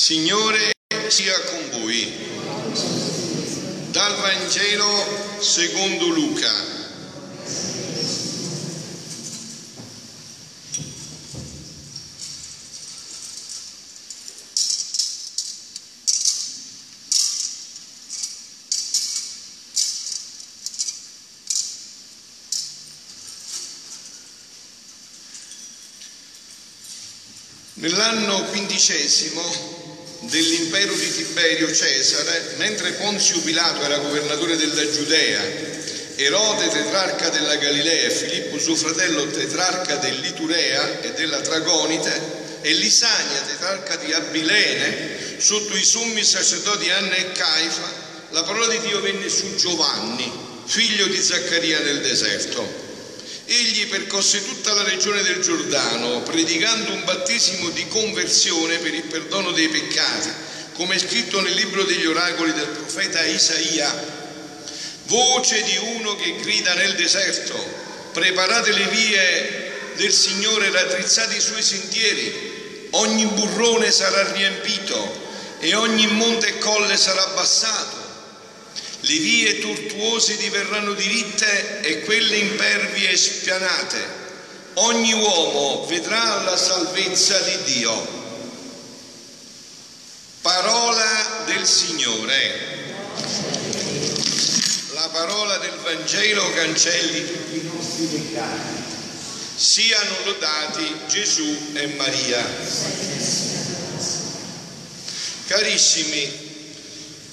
Signore sia con voi. Dal Vangelo secondo Luca. Nell'anno quindicesimo dell'impero di Tiberio Cesare, mentre Ponzio Pilato era governatore della Giudea, Erode tetrarca della Galilea e Filippo suo fratello tetrarca dell'Iturea e della Tragonite e Lisania tetrarca di Abilene sotto i sommi sacerdoti Anna e Caifa, la parola di Dio venne su Giovanni, figlio di Zaccaria nel deserto. Egli percosse tutta la regione del Giordano, predicando un battesimo di conversione per il perdono dei peccati, come è scritto nel libro degli oracoli del profeta Isaia. Voce di uno che grida nel deserto, preparate le vie del Signore, raddrizzate i suoi sentieri, ogni burrone sarà riempito e ogni monte e colle sarà abbassato le vie tortuose diverranno diritte e quelle impervie spianate. Ogni uomo vedrà la salvezza di Dio. Parola del Signore. La parola del Vangelo cancelli tutti i nostri peccati. Siano lodati Gesù e Maria. Carissimi,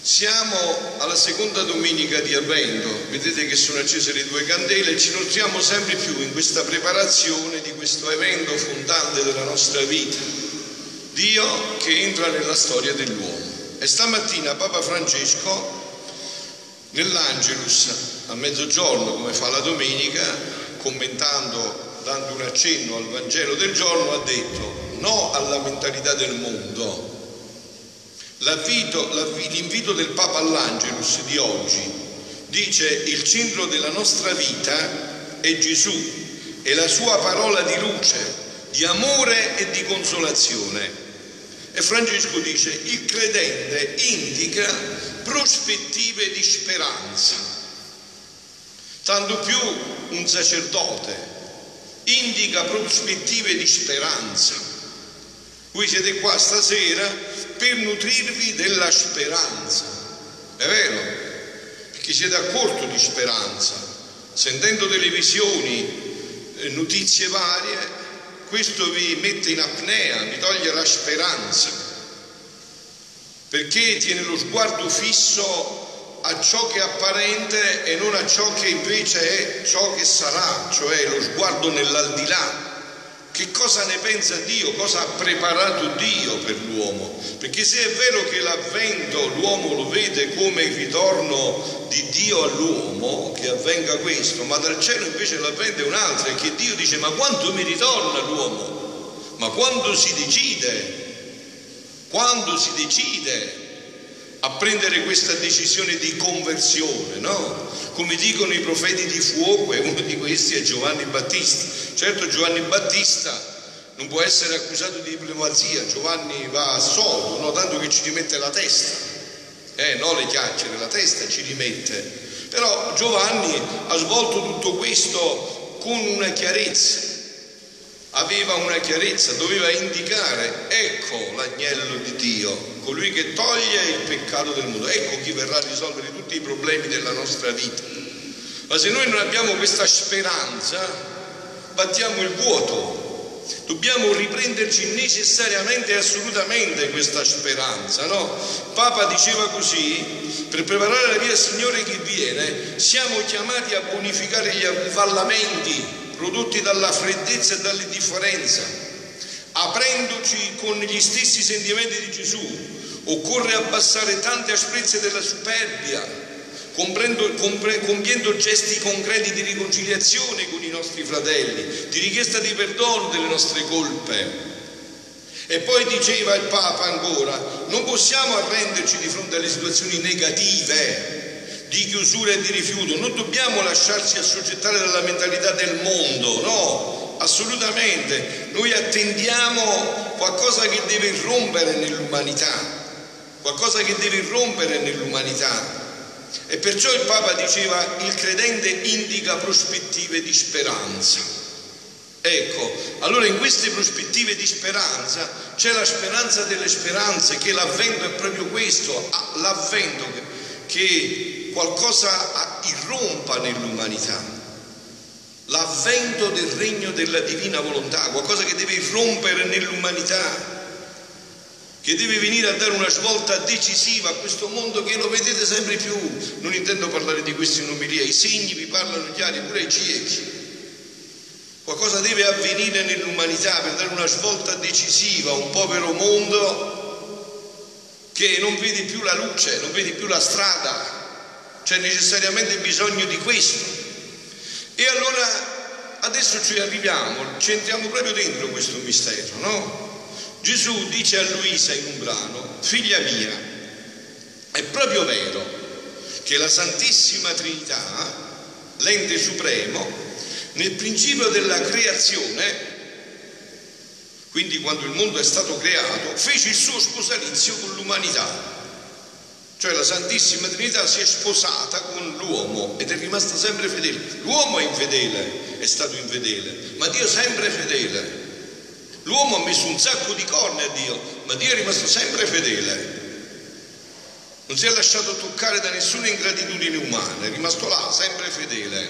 siamo alla seconda domenica di Avvento, vedete che sono accese le due candele e ci nutriamo sempre più in questa preparazione di questo evento fondante della nostra vita. Dio che entra nella storia dell'uomo. E stamattina Papa Francesco nell'Angelus a mezzogiorno, come fa la domenica, commentando, dando un accenno al Vangelo del giorno, ha detto no alla mentalità del mondo, L'invito del Papa all'Angelus di oggi dice il centro della nostra vita è Gesù e la sua parola di luce, di amore e di consolazione. E Francesco dice il credente indica prospettive di speranza, tanto più un sacerdote indica prospettive di speranza. Voi siete qua stasera per nutrirvi della speranza. È vero? Perché siete a corto di speranza. Sentendo televisioni, eh, notizie varie, questo vi mette in apnea, vi toglie la speranza. Perché tiene lo sguardo fisso a ciò che è apparente e non a ciò che invece è ciò che sarà, cioè lo sguardo nell'aldilà che cosa ne pensa Dio, cosa ha preparato Dio per l'uomo. Perché se è vero che l'avvento l'uomo lo vede come il ritorno di Dio all'uomo, che avvenga questo, ma dal cielo invece l'avvento è un altro, è che Dio dice ma quando mi ritorna l'uomo? Ma quando si decide? Quando si decide a prendere questa decisione di conversione, no? Come dicono i profeti di fuoco, e uno di questi è Giovanni Battista. Certo Giovanni Battista non può essere accusato di diplomazia, Giovanni va a sodo, no? tanto che ci rimette la testa, eh, no le chiacchiere, la testa ci rimette. Però Giovanni ha svolto tutto questo con una chiarezza, aveva una chiarezza, doveva indicare, ecco l'agnello di Dio, colui che toglie il peccato del mondo, ecco chi verrà a risolvere tutti i problemi della nostra vita. Ma se noi non abbiamo questa speranza, battiamo il vuoto, Dobbiamo riprenderci necessariamente e assolutamente questa speranza, no? Papa diceva così, per preparare la via al Signore che viene, siamo chiamati a bonificare gli avvallamenti prodotti dalla freddezza e dall'indifferenza, aprendoci con gli stessi sentimenti di Gesù. Occorre abbassare tante asprezze della superbia, compiendo gesti concreti di riconciliazione con i nostri fratelli, di richiesta di perdono delle nostre colpe. E poi diceva il Papa ancora, non possiamo arrenderci di fronte alle situazioni negative, di chiusura e di rifiuto, non dobbiamo lasciarci assoggettare dalla mentalità del mondo, no, assolutamente. Noi attendiamo qualcosa che deve irrompere nell'umanità, qualcosa che deve irrompere nell'umanità. E perciò il Papa diceva il credente indica prospettive di speranza. Ecco, allora in queste prospettive di speranza c'è la speranza delle speranze, che l'avvento è proprio questo, l'avvento che qualcosa irrompa nell'umanità, l'avvento del regno della divina volontà, qualcosa che deve irrompere nell'umanità che deve venire a dare una svolta decisiva a questo mondo che lo vedete sempre più. Non intendo parlare di questi in omelia, i segni vi parlano chiari pure ai ciechi. Qualcosa deve avvenire nell'umanità per dare una svolta decisiva a un povero mondo che non vede più la luce, non vede più la strada. C'è necessariamente bisogno di questo. E allora adesso ci arriviamo, ci entriamo proprio dentro questo mistero, no? Gesù dice a Luisa in un brano, figlia mia, è proprio vero che la Santissima Trinità, l'ente supremo, nel principio della creazione, quindi quando il mondo è stato creato, fece il suo sposalizio con l'umanità. Cioè la Santissima Trinità si è sposata con l'uomo ed è rimasta sempre fedele. L'uomo è infedele, è stato infedele, ma Dio è sempre fedele. L'uomo ha messo un sacco di corne a Dio, ma Dio è rimasto sempre fedele. Non si è lasciato toccare da nessuna ingratitudine umana, è rimasto là, sempre fedele,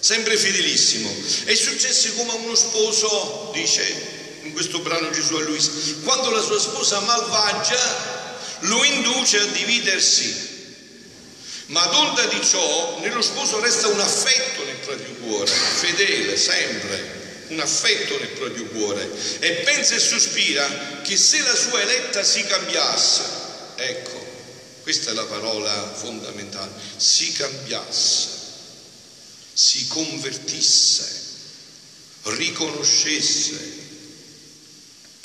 sempre fedelissimo. È successo come uno sposo, dice in questo brano Gesù a Luisa, quando la sua sposa malvagia lo induce a dividersi. Ma ad onda di ciò, nello sposo resta un affetto nel proprio cuore, fedele, sempre un affetto nel proprio cuore e pensa e sospira che se la sua eletta si cambiasse, ecco, questa è la parola fondamentale, si cambiasse, si convertisse, riconoscesse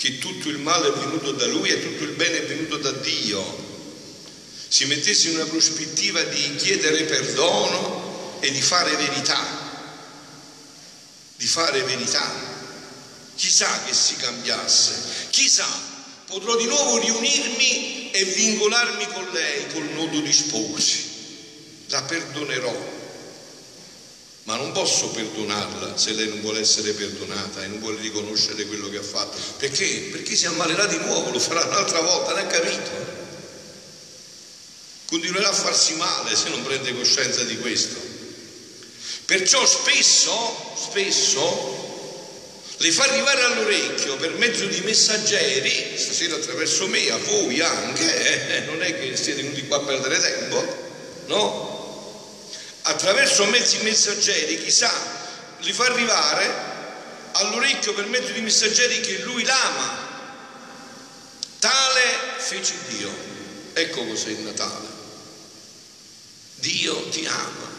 che tutto il male è venuto da lui e tutto il bene è venuto da Dio, si mettesse in una prospettiva di chiedere perdono e di fare verità di fare verità. Chissà che si cambiasse, chissà, potrò di nuovo riunirmi e vincolarmi con lei col nodo di sposi. La perdonerò, ma non posso perdonarla se lei non vuole essere perdonata e non vuole riconoscere quello che ha fatto. Perché? Perché si ammalerà di nuovo, lo farà un'altra volta, non ha capito? Continuerà a farsi male se non prende coscienza di questo. Perciò spesso, spesso le fa arrivare all'orecchio per mezzo di messaggeri, stasera attraverso me, a voi anche, eh, non è che siete venuti qua a perdere tempo, no? Attraverso mezzi messaggeri, chissà, li fa arrivare all'orecchio per mezzo di messaggeri che lui l'ama. Tale fece Dio. Ecco cos'è il Natale. Dio ti ama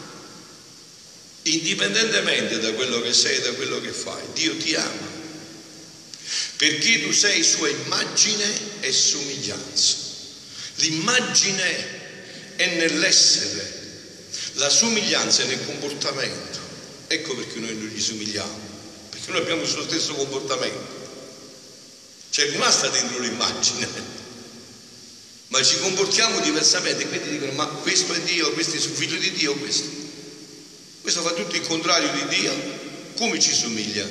indipendentemente da quello che sei, da quello che fai. Dio ti ama, perché tu sei sua immagine e somiglianza. L'immagine è nell'essere, la somiglianza è nel comportamento. Ecco perché noi non gli somigliamo, perché noi abbiamo il suo stesso comportamento. C'è rimasta dentro l'immagine, ma ci comportiamo diversamente. Quindi dicono, ma questo è Dio, questo è il figlio di Dio, questo. Questo fa tutto il contrario di Dio. Come ci somiglia?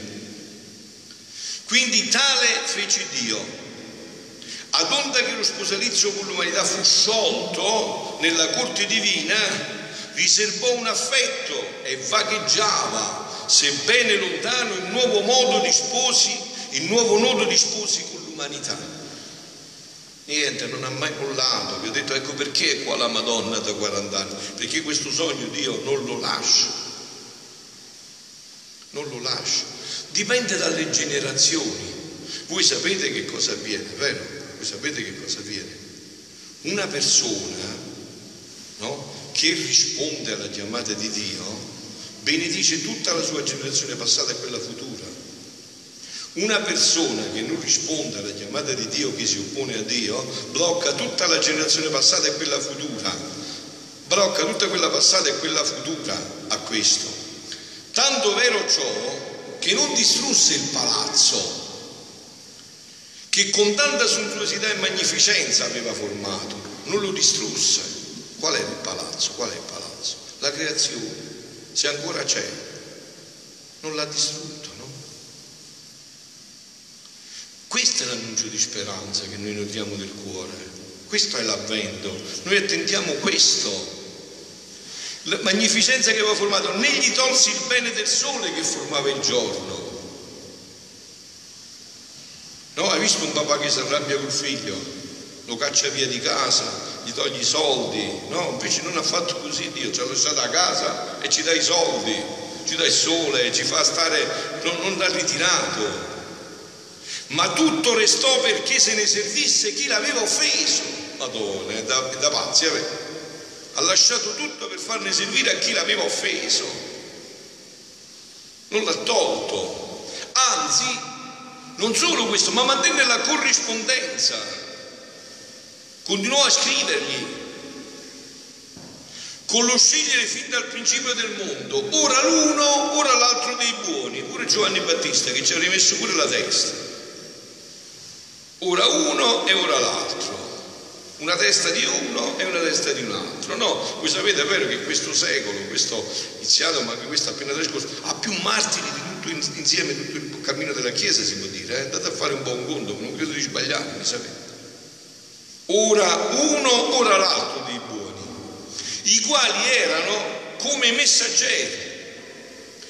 Quindi tale fece Dio. Ad onda che lo sposalizio con l'umanità fu sciolto nella corte divina, riservò un affetto e vagheggiava, sebbene lontano, il nuovo modo di sposi, il nuovo nodo di sposi con l'umanità. Niente, non ha mai mollato, vi ho detto ecco perché è qua la Madonna da 40 anni, perché questo sogno Dio non lo lascia non lo lascia. Dipende dalle generazioni. Voi sapete che cosa avviene, vero? Voi sapete che cosa avviene? Una persona che risponde alla chiamata di Dio benedice tutta la sua generazione passata e quella futura. Una persona che non risponde alla chiamata di Dio, che si oppone a Dio, blocca tutta la generazione passata e quella futura. Blocca tutta quella passata e quella futura a questo. Tanto vero ciò che non distrusse il palazzo, che con tanta sontuosità e magnificenza aveva formato, non lo distrusse. Qual è il palazzo? Qual è il palazzo? La creazione, se ancora c'è, non l'ha distrutto, no? Questo è l'annuncio di speranza che noi nutriamo del cuore, questo è l'avvento, noi attendiamo questo. La magnificenza che aveva formato, né gli tolsi il bene del sole che formava il giorno, No, hai visto un papà che si arrabbia col figlio, lo caccia via di casa, gli toglie i soldi, no, invece non ha fatto così Dio, ci ha lasciato a casa e ci dà i soldi, ci dà il sole, ci fa stare, non, non l'ha ritirato. Ma tutto restò perché se ne servisse chi l'aveva offeso. Madonna, è da, da pazzi, eh? ha lasciato tutto per farne servire a chi l'aveva offeso. Non l'ha tolto, anzi non solo questo, ma mantenne la corrispondenza. Continuò a scrivergli con lo scegliere fin dal principio del mondo, ora l'uno, ora l'altro dei buoni, pure Giovanni Battista che ci ha rimesso pure la testa. Ora uno e ora l'altro. Una testa di uno e una testa di un altro. No, voi sapete, è vero che questo secolo, questo iniziato, ma anche questo appena trascorso, ha più martiri di tutto insieme, tutto il cammino della Chiesa si può dire, eh? andate a fare un buon conto, non credo di sbagliare, mi sapete. Ora uno, ora l'altro dei buoni, i quali erano come messaggeri,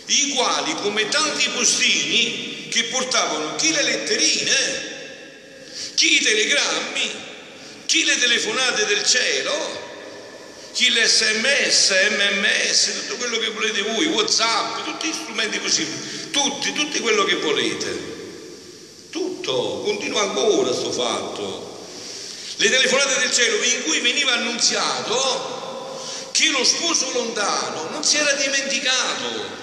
i quali come tanti postini che portavano chi le letterine, chi i telegrammi, chi le telefonate del cielo, chi l'SMS, MMS, tutto quello che volete voi, Whatsapp, tutti gli strumenti così, tutti, tutti quello che volete. Tutto, continua ancora sto fatto. Le telefonate del cielo in cui veniva annunziato che lo sposo lontano non si era dimenticato.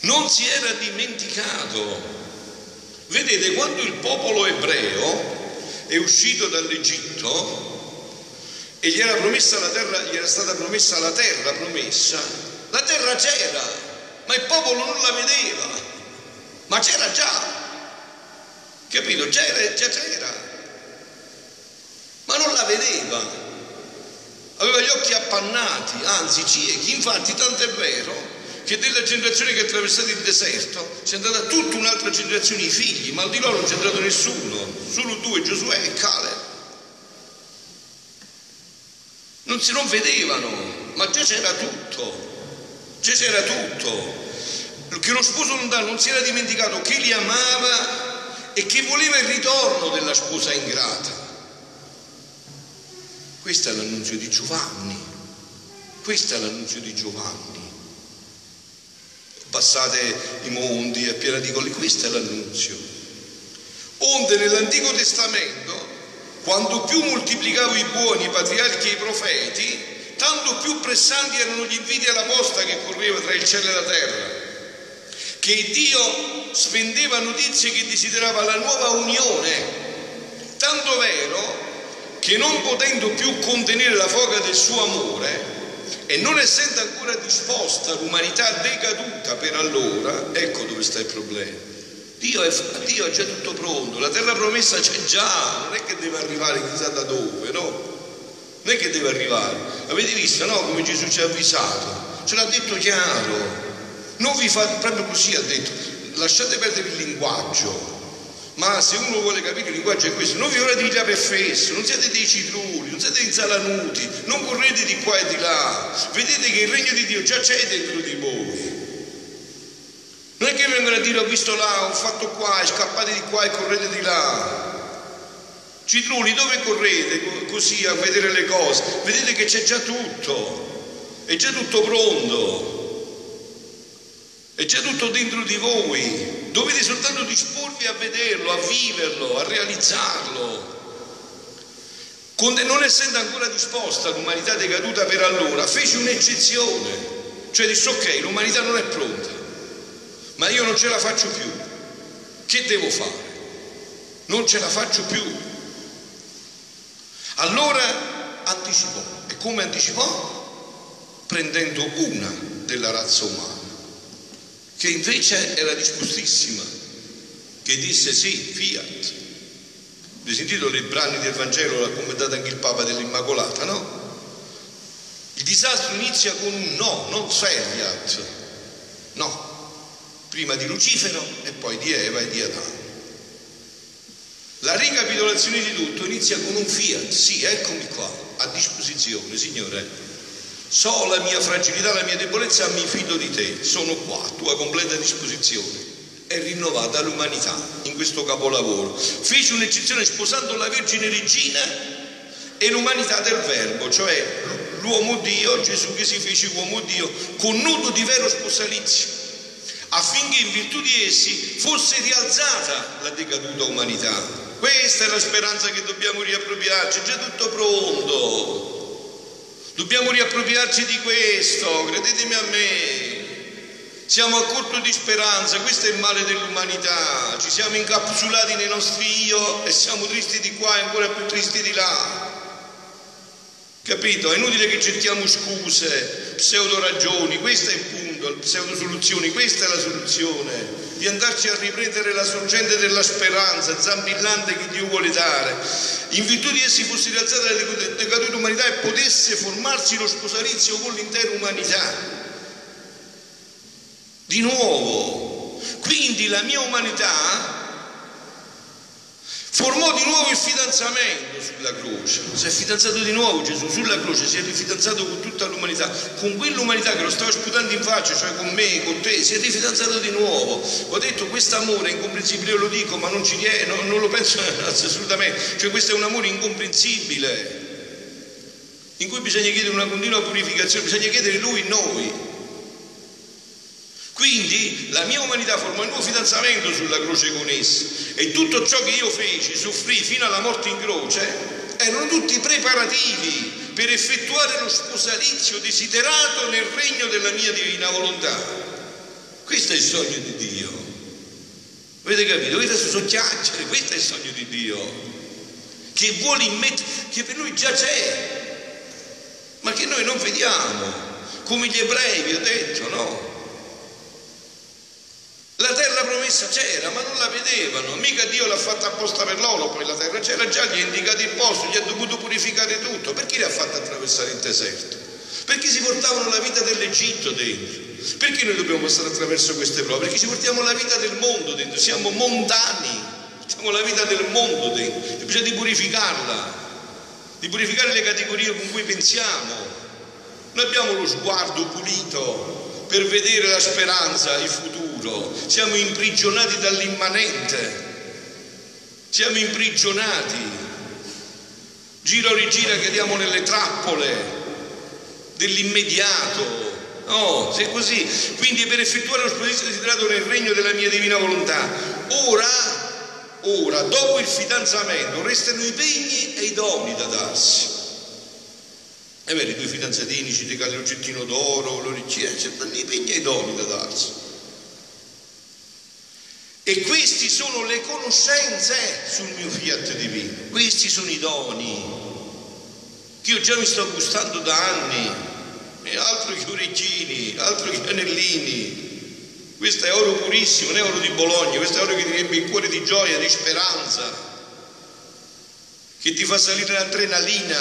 Non si era dimenticato. Vedete, quando il popolo ebreo è uscito dall'Egitto, e gli era, promessa la terra, gli era stata promessa la terra promessa, la terra c'era, ma il popolo non la vedeva, ma c'era già, capito? C'era, già c'era, ma non la vedeva, aveva gli occhi appannati, anzi ciechi, infatti tanto è vero che della generazione che ha attraversato il deserto c'è andata tutta un'altra generazione, i figli, ma al di loro non c'è entrato nessuno, solo due, Giosuè e Caleb. non si non vedevano, ma già c'era tutto, già c'era tutto. Che lo sposo lontano non si era dimenticato che li amava e che voleva il ritorno della sposa ingrata. Questo è l'annunzio di Giovanni, questo è l'annunzio di Giovanni. Passate i monti, è piena di colli, questo è l'annunzio. Onde nell'Antico Testamento quando più moltiplicavo i buoni, i patriarchi e i profeti, tanto più pressanti erano gli inviti alla posta che correva tra il cielo e la terra. Che Dio spendeva notizie che desiderava la nuova unione, tanto vero che non potendo più contenere la foga del suo amore e non essendo ancora disposta l'umanità decaduta per allora, ecco dove sta il problema Dio, è, Dio ha già tutto pronto, la terra promessa c'è già, non è che deve arrivare chissà da dove, no? Non è che deve arrivare. Avete visto, no? Come Gesù ci ha avvisato, ce l'ha detto chiaro. Non vi fate proprio così, ha detto, lasciate perdere il linguaggio. Ma se uno vuole capire il linguaggio è questo, non vi ora di vita per fesso, non siete dei citruli, non siete dei zalanuti, non correte di qua e di là. Vedete che il regno di Dio già c'è dentro di voi. Non è che vengono a dire ho visto là, ho fatto qua, scappate di qua e correte di là. Citrulli, dove correte così a vedere le cose? Vedete che c'è già tutto, è già tutto pronto, è già tutto dentro di voi. Dovete soltanto disporvi a vederlo, a viverlo, a realizzarlo. Non essendo ancora disposta l'umanità decaduta per allora, fece un'eccezione, cioè disse ok, l'umanità non è pronta ma io non ce la faccio più. Che devo fare? Non ce la faccio più. Allora anticipò. E come anticipò? Prendendo una della razza umana, che invece era dispostissima, che disse sì, fiat. Avete sentito i brani del Vangelo, l'ha commentato anche il Papa dell'Immacolata, no? Il disastro inizia con un no, non fiat, no. Prima di Lucifero e poi di Eva e di Adamo. La ricapitolazione di tutto inizia con un fiat, sì, eccomi qua, a disposizione, Signore. So la mia fragilità, la mia debolezza, mi fido di te, sono qua, a tua completa disposizione. È rinnovata l'umanità in questo capolavoro. Fece un'eccezione sposando la Vergine Regina e l'umanità del Verbo, cioè l'uomo Dio, Gesù che si fece uomo Dio, con nudo di vero sposalizio, affinché in virtù di essi fosse rialzata la decaduta umanità questa è la speranza che dobbiamo riappropriarci, è già tutto pronto. Dobbiamo riappropriarci di questo, credetemi a me. Siamo a corto di speranza, questo è il male dell'umanità. Ci siamo incapsulati nei nostri io e siamo tristi di qua e ancora più tristi di là. Capito? È inutile che cerchiamo scuse, pseudo ragioni, questo è il punto, pseudo soluzioni, questa è la soluzione di andarci a riprendere la sorgente della speranza zampillante che Dio vuole dare, in virtù di essi fosse rialzata la decaduta umanità e potesse formarsi lo sposalizio con l'intera umanità. Di nuovo, quindi la mia umanità formò di nuovo il fidanzamento sulla croce, si è fidanzato di nuovo Gesù sulla croce, si è rifidanzato con tutta l'umanità, con quell'umanità che lo stava sputando in faccia, cioè con me, con te, si è rifidanzato di nuovo. Ho detto questo amore è incomprensibile, io lo dico, ma non ci riesco, non, non lo penso assolutamente, cioè questo è un amore incomprensibile, in cui bisogna chiedere una continua purificazione, bisogna chiedere lui noi. Quindi la mia umanità formò il nuovo fidanzamento sulla croce con essa e tutto ciò che io feci, soffrì fino alla morte in croce, erano tutti preparativi per effettuare lo sposalizio desiderato nel regno della mia divina volontà. Questo è il sogno di Dio. Avete capito? Queste sono chiacchiere, questo è il sogno di Dio. Che vuole immettere, che per lui già c'è, ma che noi non vediamo. Come gli ebrei, vi ho detto, no? La terra promessa c'era, ma non la vedevano, mica Dio l'ha fatta apposta per loro, poi la terra c'era già, gli ha indicato il posto, gli ha dovuto purificare tutto. Perché li ha fatti attraversare il deserto? Perché si portavano la vita dell'Egitto dentro. Perché noi dobbiamo passare attraverso queste prove? Perché ci portiamo la vita del mondo dentro, siamo mondani, portiamo la vita del mondo dentro, e bisogna di purificarla, di purificare le categorie con cui pensiamo. Noi abbiamo lo sguardo pulito per vedere la speranza, il futuro futuro, siamo imprigionati dall'immanente, siamo imprigionati. Gira o rigira cadiamo nelle trappole dell'immediato. No, se è così. Quindi per effettuare lo sposizio desiderato nel regno della mia divina volontà, ora, ora, dopo il fidanzamento, restano i pegni e i doni da darsi. E vedi, i due fidanzatini ci regali l'oggettino d'oro, l'origine, c'è i pegni e i doni da darsi. E questi sono le conoscenze sul mio fiat divino, questi sono i doni che io già mi sto gustando da anni, e altro che orecchini, altro che anellini. Questo è oro purissimo, non è oro di Bologna, questo è oro che ti riempie il cuore di gioia, di speranza, che ti fa salire l'adrenalina,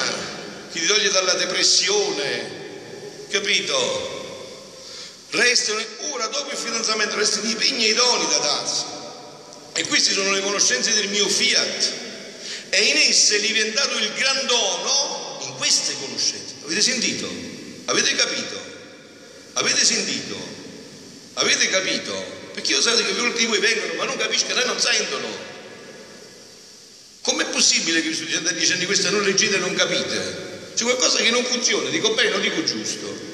che ti toglie dalla depressione, capito? Restano, ora dopo il fidanzamento, restano i pegni e i doni da darsi. E queste sono le conoscenze del mio fiat. E in esse è diventato il gran dono in queste conoscenze. Avete sentito? Avete capito? Avete sentito? Avete capito? Perché io sapete che molti di voi vengono ma non capiscono e non sentono. Com'è possibile che vi studiate dicendo queste non leggete e non capite? C'è qualcosa che non funziona, dico bene o dico giusto?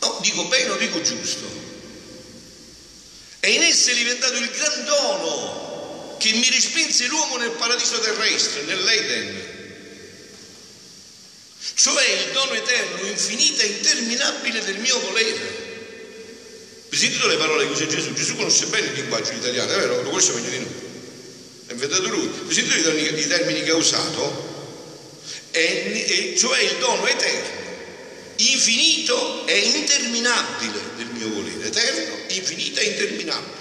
No, dico bene o dico giusto? E in esse è diventato il gran dono che mi respinse l'uomo nel paradiso terrestre, nell'Eden. Cioè il dono eterno, infinito e interminabile del mio volere. Vi sentite le parole che usa Gesù? Gesù conosce bene il linguaggio italiano, è vero? Lo conosce meglio di noi. È inventato lui. Vi sentite i termini che ha usato? E, cioè il dono eterno infinito e interminabile del mio volere, eterno, infinito e interminabile.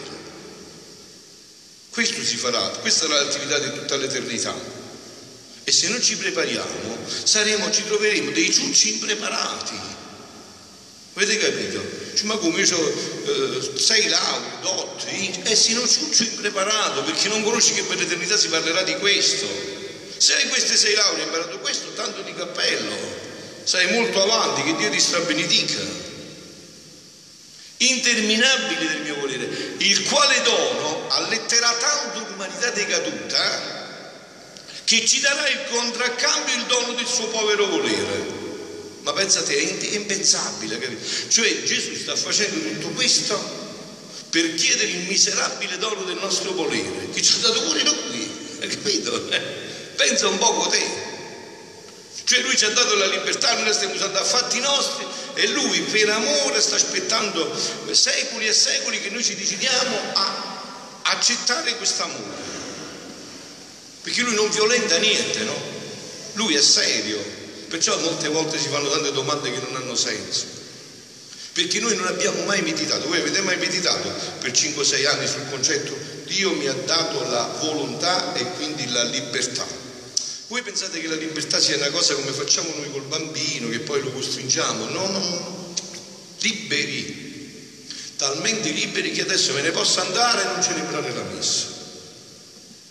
Questo si farà, questa sarà l'attività di tutta l'eternità. E se non ci prepariamo, saremo, ci troveremo dei ciucci impreparati. Avete capito? Cioè, ma come io ho eh, sei lauree, dotti, e se non ciuccio impreparato, perché non conosci che per l'eternità si parlerà di questo. Se hai queste sei lauree hai imparato questo, tanto di cappello, sei molto avanti, che Dio ti strabenedica interminabile del mio volere, il quale dono alletterà tanto l'umanità decaduta che ci darà il contraccambio il dono del suo povero volere. Ma pensate, è impensabile, capito? Cioè Gesù sta facendo tutto questo per chiedere il miserabile dono del nostro volere, che ci ha dato pure lui, capito? Pensa un poco te. Cioè lui ci ha dato la libertà, noi la stiamo usando a fatti nostri e lui per amore sta aspettando secoli e secoli che noi ci decidiamo a accettare questo amore. Perché lui non violenta niente, no? Lui è serio, perciò molte volte si fanno tante domande che non hanno senso. Perché noi non abbiamo mai meditato, voi avete mai meditato per 5-6 anni sul concetto Dio mi ha dato la volontà e quindi la libertà. Voi pensate che la libertà sia una cosa come facciamo noi col bambino, che poi lo costringiamo? No, no, no. Liberi, talmente liberi che adesso me ne posso andare e non celebrare la messa.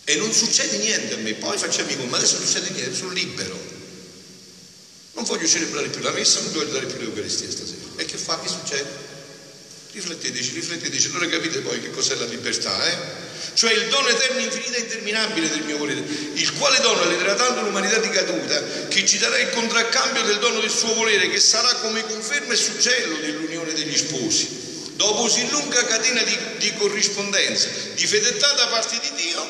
E non succede niente a me, poi facciamo i ma adesso succede niente, sono libero. Non voglio celebrare più la messa, non voglio dare più l'Eucaristia stasera. E che fa? Che succede? Rifletteteci, rifletteteci, allora capite poi che cos'è la libertà, eh? cioè il dono eterno, infinito e interminabile del mio volere, il quale dono le tanto l'umanità di caduta, che ci darà il contraccambio del dono del suo volere, che sarà come conferma e suggello dell'unione degli sposi. Dopo così lunga catena di, di corrispondenza, di fedeltà da parte di Dio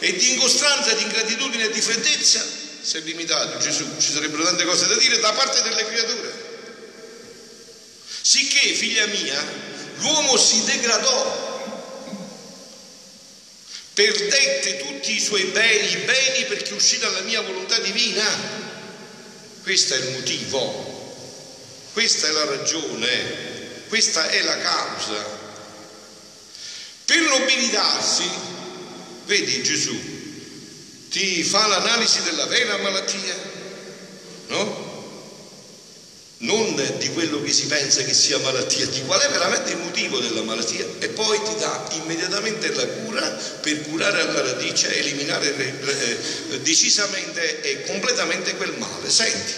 e di ingostranza, di ingratitudine e di freddezza, è limitato Gesù, ci sarebbero tante cose da dire da parte delle creature. Sicché, figlia mia, l'uomo si degradò perdette tutti i suoi beni, beni perché uscì dalla mia volontà divina. Questo è il motivo, questa è la ragione, questa è la causa. Per nobilitarsi, vedi Gesù, ti fa l'analisi della vera malattia, no? Non di quello che si pensa che sia malattia, di qual è veramente il motivo della malattia e poi ti dà immediatamente la cura per curare alla radice, eliminare eh, decisamente e completamente quel male. Senti,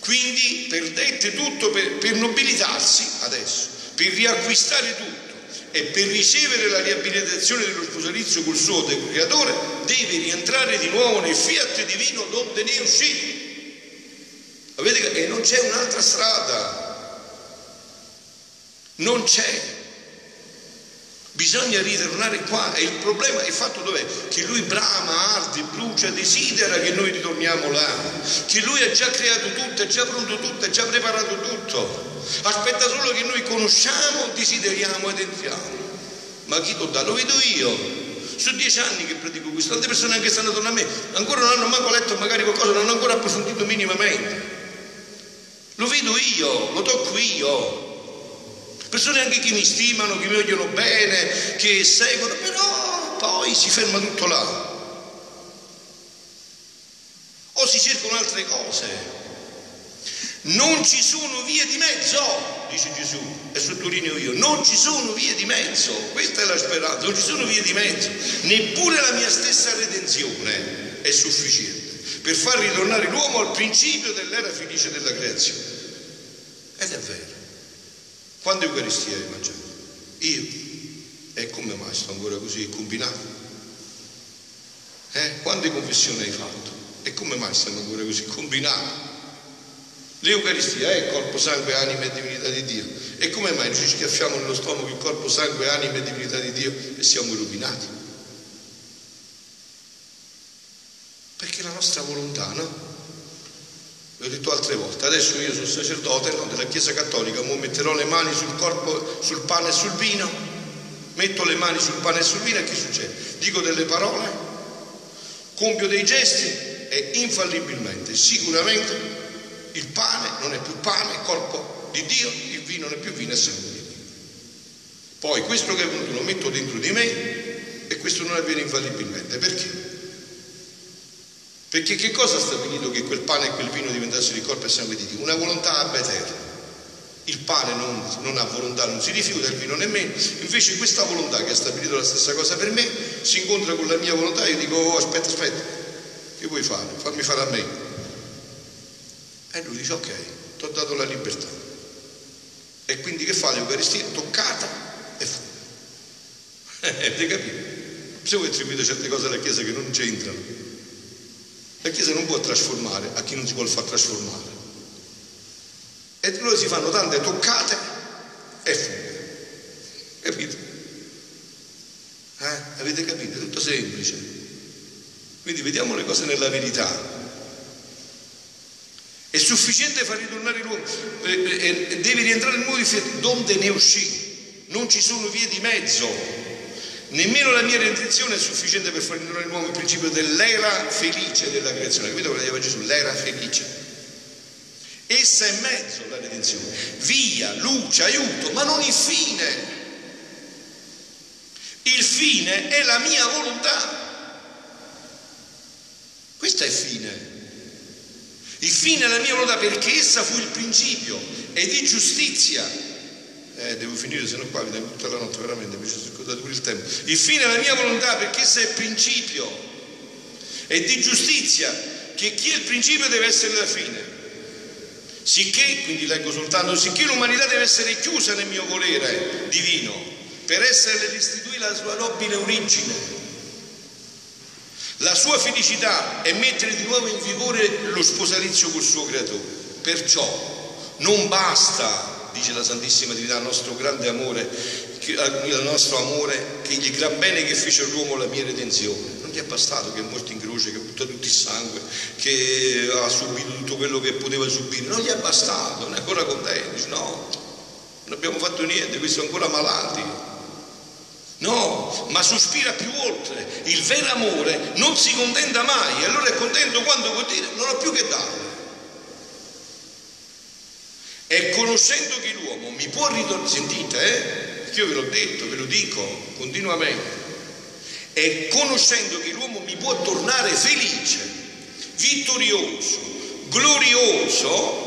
quindi perdette tutto per, per nobilitarsi adesso, per riacquistare tutto e per ricevere la riabilitazione dello sposalizio col suo creatore deve rientrare di nuovo nel fiat divino donde ne è uscito. E non c'è un'altra strada. Non c'è. Bisogna ritornare qua e il problema è fatto dov'è? Che lui brama, arde, brucia, desidera che noi ritorniamo là, che lui ha già creato tutto, è già pronto tutto, è già preparato tutto. Aspetta solo che noi conosciamo, desideriamo ed entriamo. Ma chi lo dà? Lo vedo io. Sono dieci anni che predico questo, tante persone anche stanno attorno a me, ancora non hanno manco letto magari qualcosa, non hanno ancora approfondito minimamente. Lo vedo io, lo tocco io. Persone anche che mi stimano, che mi vogliono bene, che seguono, però poi si ferma tutto là. O si cercano altre cose. Non ci sono vie di mezzo, dice Gesù, e sottolineo io, non ci sono vie di mezzo, questa è la speranza, non ci sono vie di mezzo, neppure la mia stessa redenzione è sufficiente per far ritornare l'uomo al principio dell'era felice della creazione. Ed è vero. Quando Eucaristia hai mangiato? Io. E come mai sto ancora così combinato? Eh? Quante confessioni hai fatto? E come mai stiamo ancora così combinati? L'Eucaristia è corpo, sangue, anima e divinità di Dio. E come mai ci schiaffiamo nello stomaco il corpo, sangue, anima e divinità di Dio e siamo illuminati? Perché la nostra volontà, no? Vi ho detto altre volte, adesso io sono sacerdote no, della Chiesa Cattolica, ora metterò le mani sul corpo, sul pane e sul vino, metto le mani sul pane e sul vino e che succede? Dico delle parole, compio dei gesti e infallibilmente, sicuramente il pane non è più pane, corpo di Dio, il vino non è più vino, è sangue di Dio. Poi questo che è venuto lo metto dentro di me e questo non avviene infallibilmente. Perché? Perché che cosa ha stabilito che quel pane e quel vino diventassero il corpo e sangue di Dio? Una volontà ab eterna. Il pane non, non, ha volontà, non si rifiuta, il vino nemmeno. Invece questa volontà che ha stabilito la stessa cosa per me si incontra con la mia volontà e io dico oh, aspetta, aspetta, che vuoi fare? Fammi fare a me. E lui dice ok, ti ho dato la libertà. E quindi che fa l'Eucaristia? Toccata e fu. Avete capito? Se voi attribuite certe cose alla Chiesa che non c'entrano, la Chiesa non può trasformare a chi non si vuole far trasformare. E loro si fanno tante toccate e fughe. Capito? Eh? Avete capito? È tutto semplice. Quindi vediamo le cose nella verità. È sufficiente far ritornare l'uomo, eh, eh, deve rientrare in nuovo di donde ne uscì. Non ci sono vie di mezzo. Nemmeno la mia redenzione è sufficiente per far ritornare l'uomo il principio dell'era felice della creazione. Capito cosa diceva Gesù? L'era felice. Essa è mezzo la redenzione, via, luce, aiuto, ma non il fine. Il fine è la mia volontà. Questo è il fine. Il fine è la mia volontà perché essa fu il principio e di giustizia. Eh, devo finire, se no qua vi tengo tutta la notte, veramente, mi sono scordato pure il tempo. Il fine è la mia volontà perché essa è principio e di giustizia, che chi è il principio deve essere la fine. Sicché, quindi leggo soltanto, sicché l'umanità deve essere chiusa nel mio volere divino, per essere restituita la sua nobile origine. La sua felicità è mettere di nuovo in vigore lo sposalizio col suo creatore. Perciò non basta, dice la Santissima Trinità, il nostro grande amore, il nostro amore, che il gran bene che fece all'uomo la mia redenzione gli è bastato che è morto in croce, che ha buttato tutto il sangue, che ha subito tutto quello che poteva subire, non gli è bastato, non è ancora contento, dice no, non abbiamo fatto niente, questi sono ancora malati. No, ma sospira più oltre. Il vero amore non si contenta mai, allora è contento quando vuol dire non ho più che dare. E conoscendo che l'uomo mi può ritornare, sentite, eh? Io ve l'ho detto, ve lo dico continuamente e conoscendo che l'uomo mi può tornare felice, vittorioso, glorioso,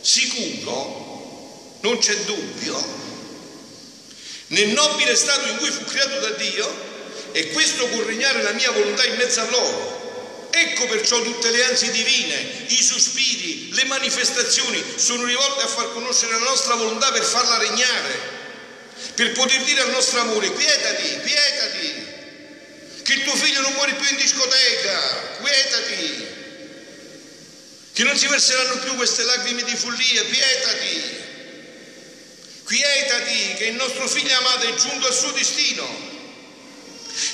sicuro, non c'è dubbio, nel nobile stato in cui fu creato da Dio, e questo può regnare la mia volontà in mezzo a loro. Ecco perciò tutte le ansie divine, i sospiri, le manifestazioni sono rivolte a far conoscere la nostra volontà per farla regnare, per poter dire al nostro amore, quietati, quietati, che tuo figlio non muore più in discoteca, quietati, che non si verseranno più queste lacrime di follia, quietati, quietati che il nostro figlio amato è giunto al suo destino,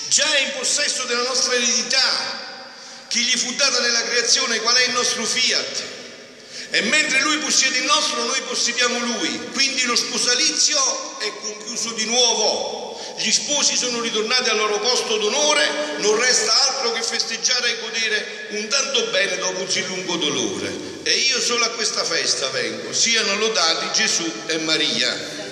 già è in possesso della nostra eredità che gli fu data nella creazione, qual è il nostro fiat. E mentre lui possiede il nostro, noi possediamo lui. Quindi lo sposalizio è conchiuso di nuovo gli sposi sono ritornati al loro posto d'onore, non resta altro che festeggiare e godere un tanto bene dopo un così lungo dolore. E io solo a questa festa vengo, siano lodati Gesù e Maria.